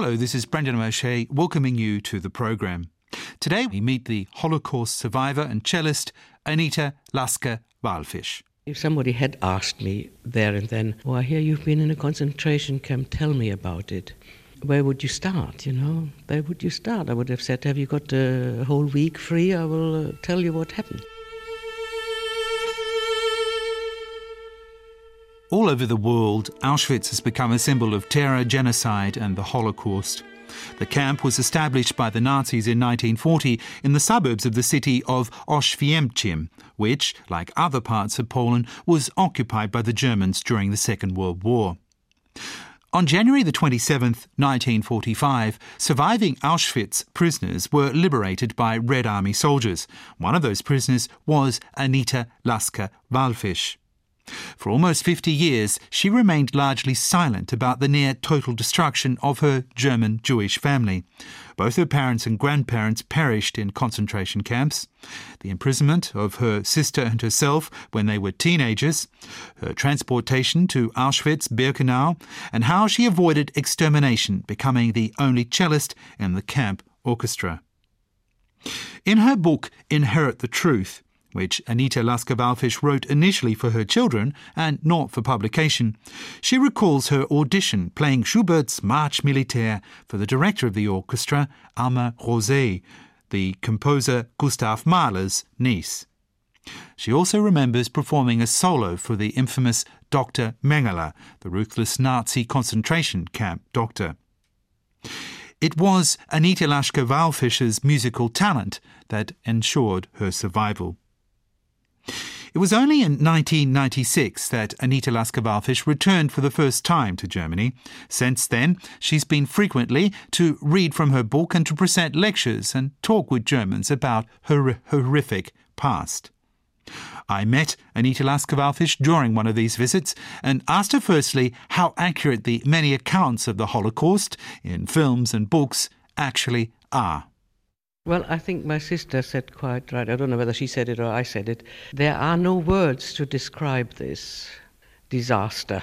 Hello, this is Brendan O'Shea welcoming you to the programme. Today we meet the Holocaust survivor and cellist Anita Lasker Wallfisch. If somebody had asked me there and then, Oh, I hear you've been in a concentration camp, tell me about it. Where would you start, you know? Where would you start? I would have said, Have you got a whole week free? I will uh, tell you what happened. All over the world, Auschwitz has become a symbol of terror, genocide, and the Holocaust. The camp was established by the Nazis in 1940 in the suburbs of the city of Oświęcim, which, like other parts of Poland, was occupied by the Germans during the Second World War. On January the 27th, 1945, surviving Auschwitz prisoners were liberated by Red Army soldiers. One of those prisoners was Anita Lasker Wallfisch. For almost 50 years, she remained largely silent about the near total destruction of her German Jewish family. Both her parents and grandparents perished in concentration camps. The imprisonment of her sister and herself when they were teenagers, her transportation to Auschwitz Birkenau, and how she avoided extermination, becoming the only cellist in the camp orchestra. In her book Inherit the Truth, which Anita Lasker Wallfisch wrote initially for her children and not for publication. She recalls her audition playing Schubert's Marche Militaire for the director of the orchestra, Alma Rosé, the composer Gustav Mahler's niece. She also remembers performing a solo for the infamous Dr. Mengele, the ruthless Nazi concentration camp doctor. It was Anita Wallfisch's musical talent that ensured her survival. It was only in 1996 that Anita Lasker Wallfisch returned for the first time to Germany. Since then, she's been frequently to read from her book and to present lectures and talk with Germans about her horrific past. I met Anita Lasker Wallfisch during one of these visits and asked her firstly how accurate the many accounts of the Holocaust in films and books actually are. Well, I think my sister said quite right. I don't know whether she said it or I said it. There are no words to describe this disaster.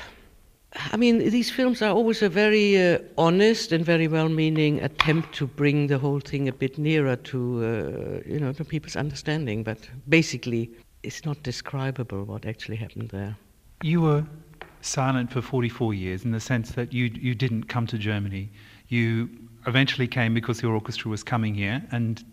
I mean, these films are always a very uh, honest and very well-meaning attempt to bring the whole thing a bit nearer to, uh, you know, to people's understanding. But basically, it's not describable what actually happened there. You were silent for 44 years in the sense that you you didn't come to Germany. You eventually came because your orchestra was coming here. And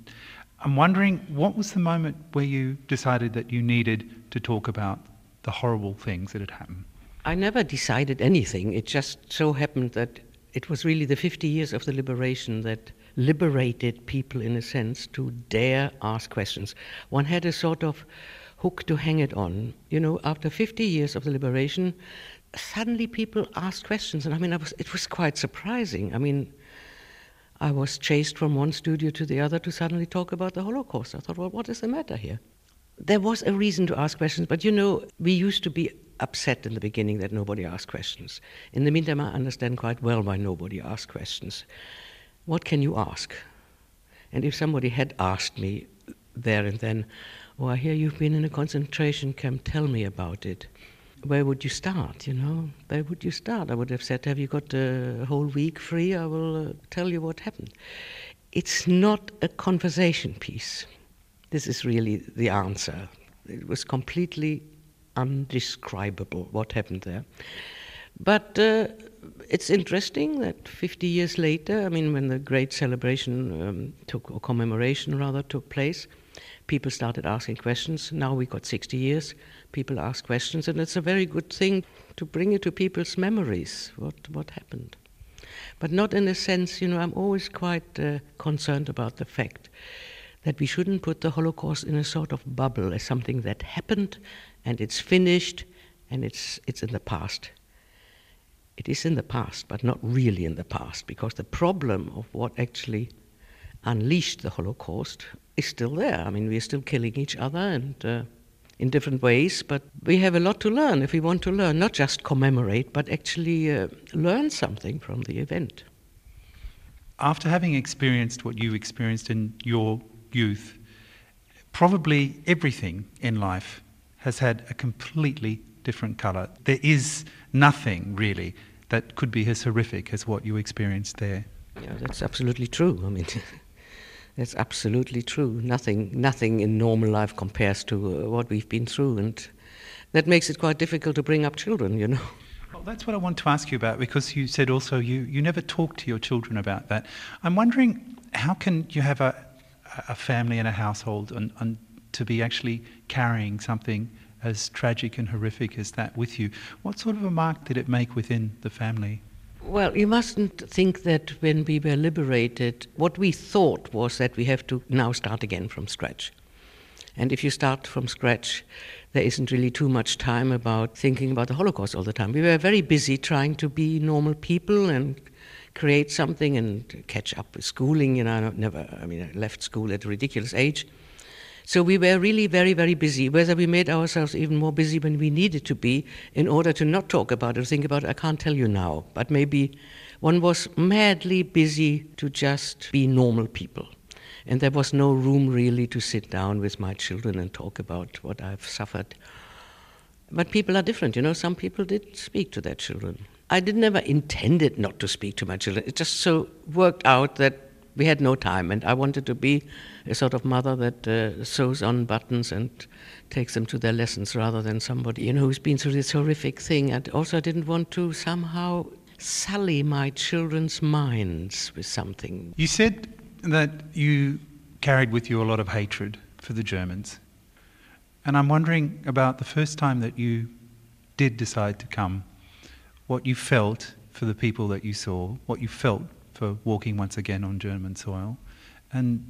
I'm wondering, what was the moment where you decided that you needed to talk about the horrible things that had happened? I never decided anything. It just so happened that it was really the 50 years of the liberation that liberated people, in a sense, to dare ask questions. One had a sort of hook to hang it on. You know, after 50 years of the liberation, suddenly people asked questions, and I mean, I was, it was quite surprising. I mean, I was chased from one studio to the other to suddenly talk about the Holocaust. I thought, well, what is the matter here? There was a reason to ask questions, but you know, we used to be upset in the beginning that nobody asked questions. In the meantime, I understand quite well why nobody asked questions. What can you ask? And if somebody had asked me there and then, Oh, I hear you've been in a concentration camp, tell me about it where would you start? You know, where would you start? I would have said, "Have you got a whole week free? I will uh, tell you what happened." It's not a conversation piece. This is really the answer. It was completely undescribable what happened there. But uh, it's interesting that 50 years later, I mean, when the great celebration um, took, or commemoration rather, took place, people started asking questions. Now we got 60 years, people ask questions, and it's a very good thing to bring it to people's memories what, what happened. But not in a sense, you know, I'm always quite uh, concerned about the fact that we shouldn't put the Holocaust in a sort of bubble as something that happened and it's finished and it's, it's in the past. It is in the past, but not really in the past, because the problem of what actually unleashed the Holocaust is still there. I mean, we're still killing each other and uh, in different ways, but we have a lot to learn if we want to learn, not just commemorate, but actually uh, learn something from the event. After having experienced what you experienced in your youth, probably everything in life has had a completely different colour. There is nothing really that could be as horrific as what you experienced there. Yeah, that's absolutely true. I mean, that's absolutely true. Nothing, nothing in normal life compares to uh, what we've been through, and that makes it quite difficult to bring up children. You know. Well, that's what I want to ask you about because you said also you, you never talk to your children about that. I'm wondering how can you have a, a family and a household and, and to be actually carrying something as tragic and horrific as that with you? What sort of a mark did it make within the family? Well, you mustn't think that when we were liberated, what we thought was that we have to now start again from scratch. And if you start from scratch, there isn't really too much time about thinking about the Holocaust all the time. We were very busy trying to be normal people and create something and catch up with schooling. You know, I never, I mean, I left school at a ridiculous age. So we were really very, very busy, whether we made ourselves even more busy when we needed to be in order to not talk about it or think about it, I can't tell you now. But maybe one was madly busy to just be normal people. And there was no room really to sit down with my children and talk about what I've suffered. But people are different, you know. Some people did speak to their children. I did never intended not to speak to my children. It just so worked out that we had no time, and I wanted to be a sort of mother that uh, sews on buttons and takes them to their lessons rather than somebody you know who's been through this horrific thing. And also, I didn't want to somehow sully my children's minds with something. You said that you carried with you a lot of hatred for the Germans, and I'm wondering about the first time that you did decide to come, what you felt for the people that you saw, what you felt for walking once again on German soil, and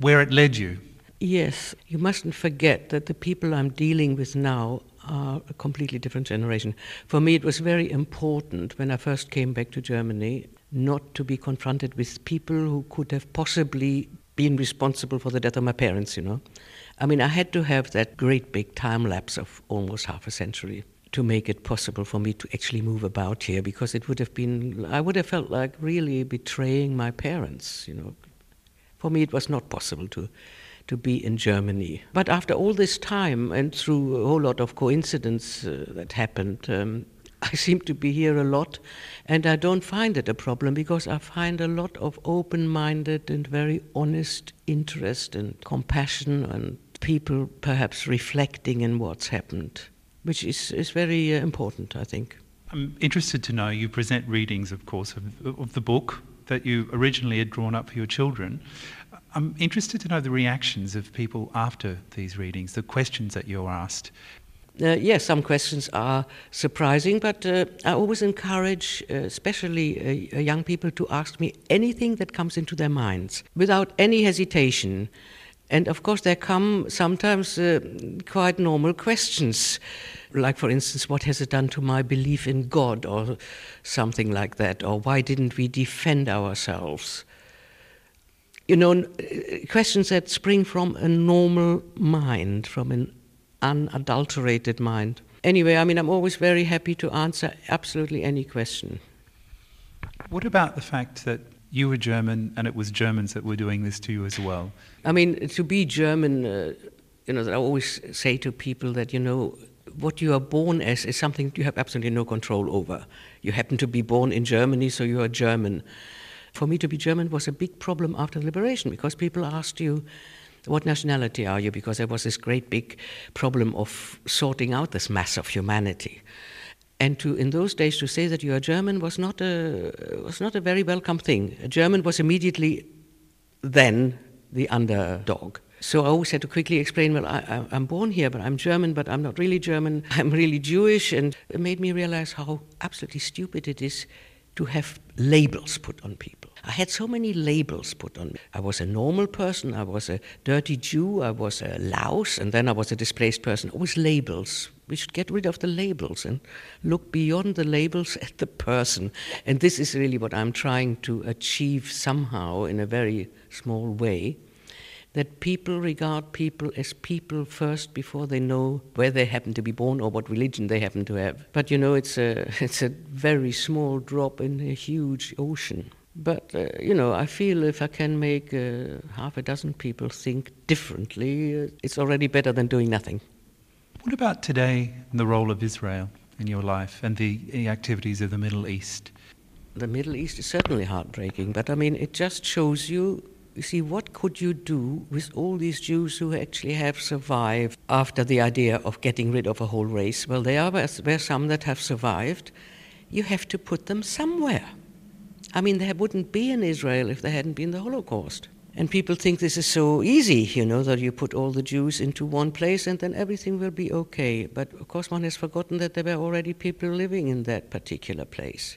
where it led you. Yes, you mustn't forget that the people I'm dealing with now are a completely different generation. For me, it was very important when I first came back to Germany not to be confronted with people who could have possibly been responsible for the death of my parents, you know. I mean, I had to have that great big time lapse of almost half a century to make it possible for me to actually move about here because it would have been, I would have felt like really betraying my parents, you know. For me, it was not possible to, to be in Germany. But after all this time and through a whole lot of coincidence uh, that happened, um, I seem to be here a lot, and I don't find it a problem because I find a lot of open minded and very honest interest and compassion and people perhaps reflecting in what's happened which is, is very uh, important, I think. I'm interested to know you present readings, of course, of, of the book that you originally had drawn up for your children. I'm interested to know the reactions of people after these readings, the questions that you're asked. Uh, yes, some questions are surprising, but uh, I always encourage, uh, especially uh, young people, to ask me anything that comes into their minds without any hesitation. And of course, there come sometimes uh, quite normal questions, like, for instance, what has it done to my belief in God, or something like that, or why didn't we defend ourselves? You know, uh, questions that spring from a normal mind, from an unadulterated mind. Anyway, I mean, I'm always very happy to answer absolutely any question. What about the fact that you were German and it was Germans that were doing this to you as well? I mean, to be German, uh, you know, I always say to people that, you know, what you are born as is something you have absolutely no control over. You happen to be born in Germany, so you are German. For me to be German was a big problem after liberation because people asked you, what nationality are you? Because there was this great big problem of sorting out this mass of humanity. And to, in those days, to say that you are German was not a, was not a very welcome thing. A German was immediately then the underdog. So I always had to quickly explain, well, I, am born here, but I'm German, but I'm not really German. I'm really Jewish. And it made me realize how absolutely stupid it is to have labels put on people. I had so many labels put on me. I was a normal person, I was a dirty Jew, I was a louse, and then I was a displaced person. Always labels. We should get rid of the labels and look beyond the labels at the person. And this is really what I'm trying to achieve somehow in a very small way that people regard people as people first before they know where they happen to be born or what religion they happen to have. But you know, it's a, it's a very small drop in a huge ocean. But, uh, you know, I feel if I can make uh, half a dozen people think differently, uh, it's already better than doing nothing. What about today and the role of Israel in your life and the, activities of the Middle East? the Middle East is certainly heartbreaking, but I mean, it just shows you see, what could you do with all these Jews who actually have survived after the idea of getting rid of a whole race? Well, there are there some that have survived. You have to put them somewhere. I mean, there wouldn't be an Israel if there hadn't been the Holocaust. And people think this is so easy, you know, that you put all the Jews into one place and then everything will be okay. But of course, one has forgotten that there were already people living in that particular place.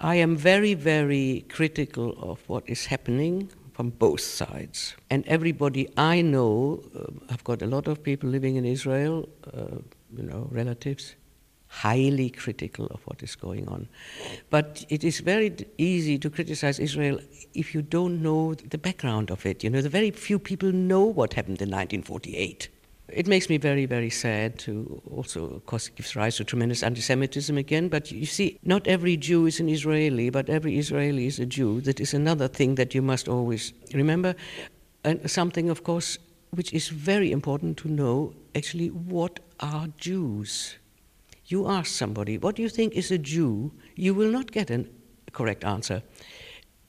I am very, very critical of what is happening from both sides. And everybody I know, uh, I've got a lot of people living in Israel, uh, you know, relatives, highly critical of what is going on. But it is very easy to criticize Israel if you don't know the background of it. You know, the very few people know what happened in 1948. It makes me very, very sad to also, of course, it gives rise to tremendous anti Semitism again. But you see, not every Jew is an Israeli, but every Israeli is a Jew. That is another thing that you must always remember. And something, of course, which is very important to know actually, what are Jews? You ask somebody, what do you think is a Jew? You will not get a correct answer.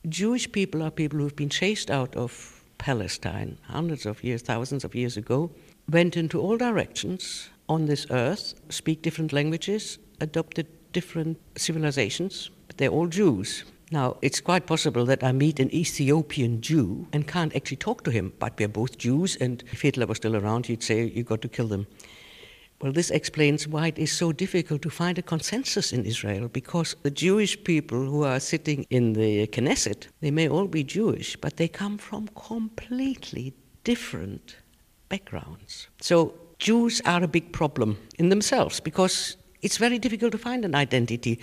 Jewish people are people who've been chased out of Palestine hundreds of years, thousands of years ago went into all directions on this earth, speak different languages, adopted different civilizations, but they're all Jews. Now, it's quite possible that I meet an Ethiopian Jew and can't actually talk to him, but we're both Jews, and if Hitler was still around, he'd say, You've got to kill them. Well, this explains why it is so difficult to find a consensus in Israel, because the Jewish people who are sitting in the Knesset, they may all be Jewish, but they come from completely different backgrounds. So Jews are a big problem in themselves because it's very difficult to find an identity.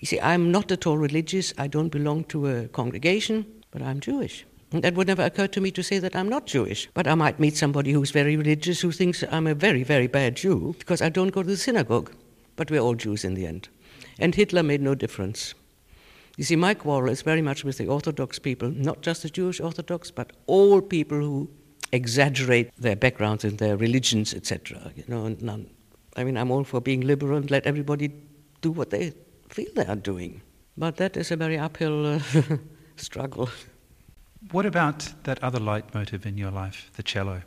You see, I'm not at all religious, I don't belong to a congregation, but I'm Jewish. And that would never occur to me to say that I'm not Jewish. But I might meet somebody who's very religious who thinks I'm a very, very bad Jew because I don't go to the synagogue. But we're all Jews in the end. And Hitler made no difference. You see, my quarrel is very much with the Orthodox people, not just the Jewish Orthodox, but all people who exaggerate their backgrounds and their religions, etc. You know, none. I mean, I'm all for being liberal and let everybody do what they feel they are doing. But that is a very uphill uh, struggle. What about that other leitmotif in your life, the cello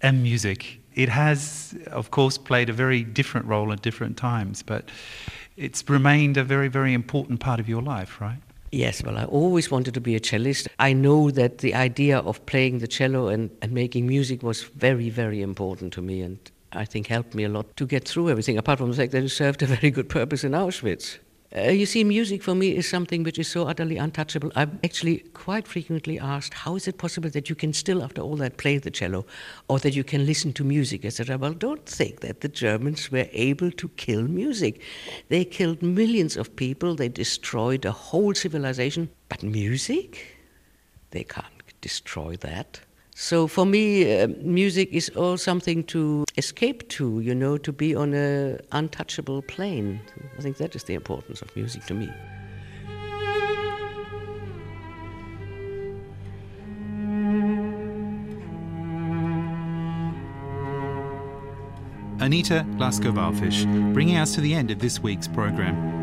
and music? It has, of course, played a very different role at different times, but it's remained a very, very important part of your life, right? Yes, well, I always wanted to be a cellist. I know that the idea of playing the cello and, and making music was very, very important to me and I think helped me a lot to get through everything, apart from the fact that it served a very good purpose in Auschwitz. Uh, you see, music for me is something which is so utterly untouchable. I'm actually quite frequently asked, how is it possible that you can still, after all that, play the cello, or that you can listen to music, etc.? Well, don't think that the Germans were able to kill music. They killed millions of people, they destroyed a whole civilization, but music? They can't destroy that. So for me, uh, music is all something to escape to, you know, to be on an untouchable plane. I think that is the importance of music to me. Anita Lasker-Wallfisch, bringing us to the end of this week's program.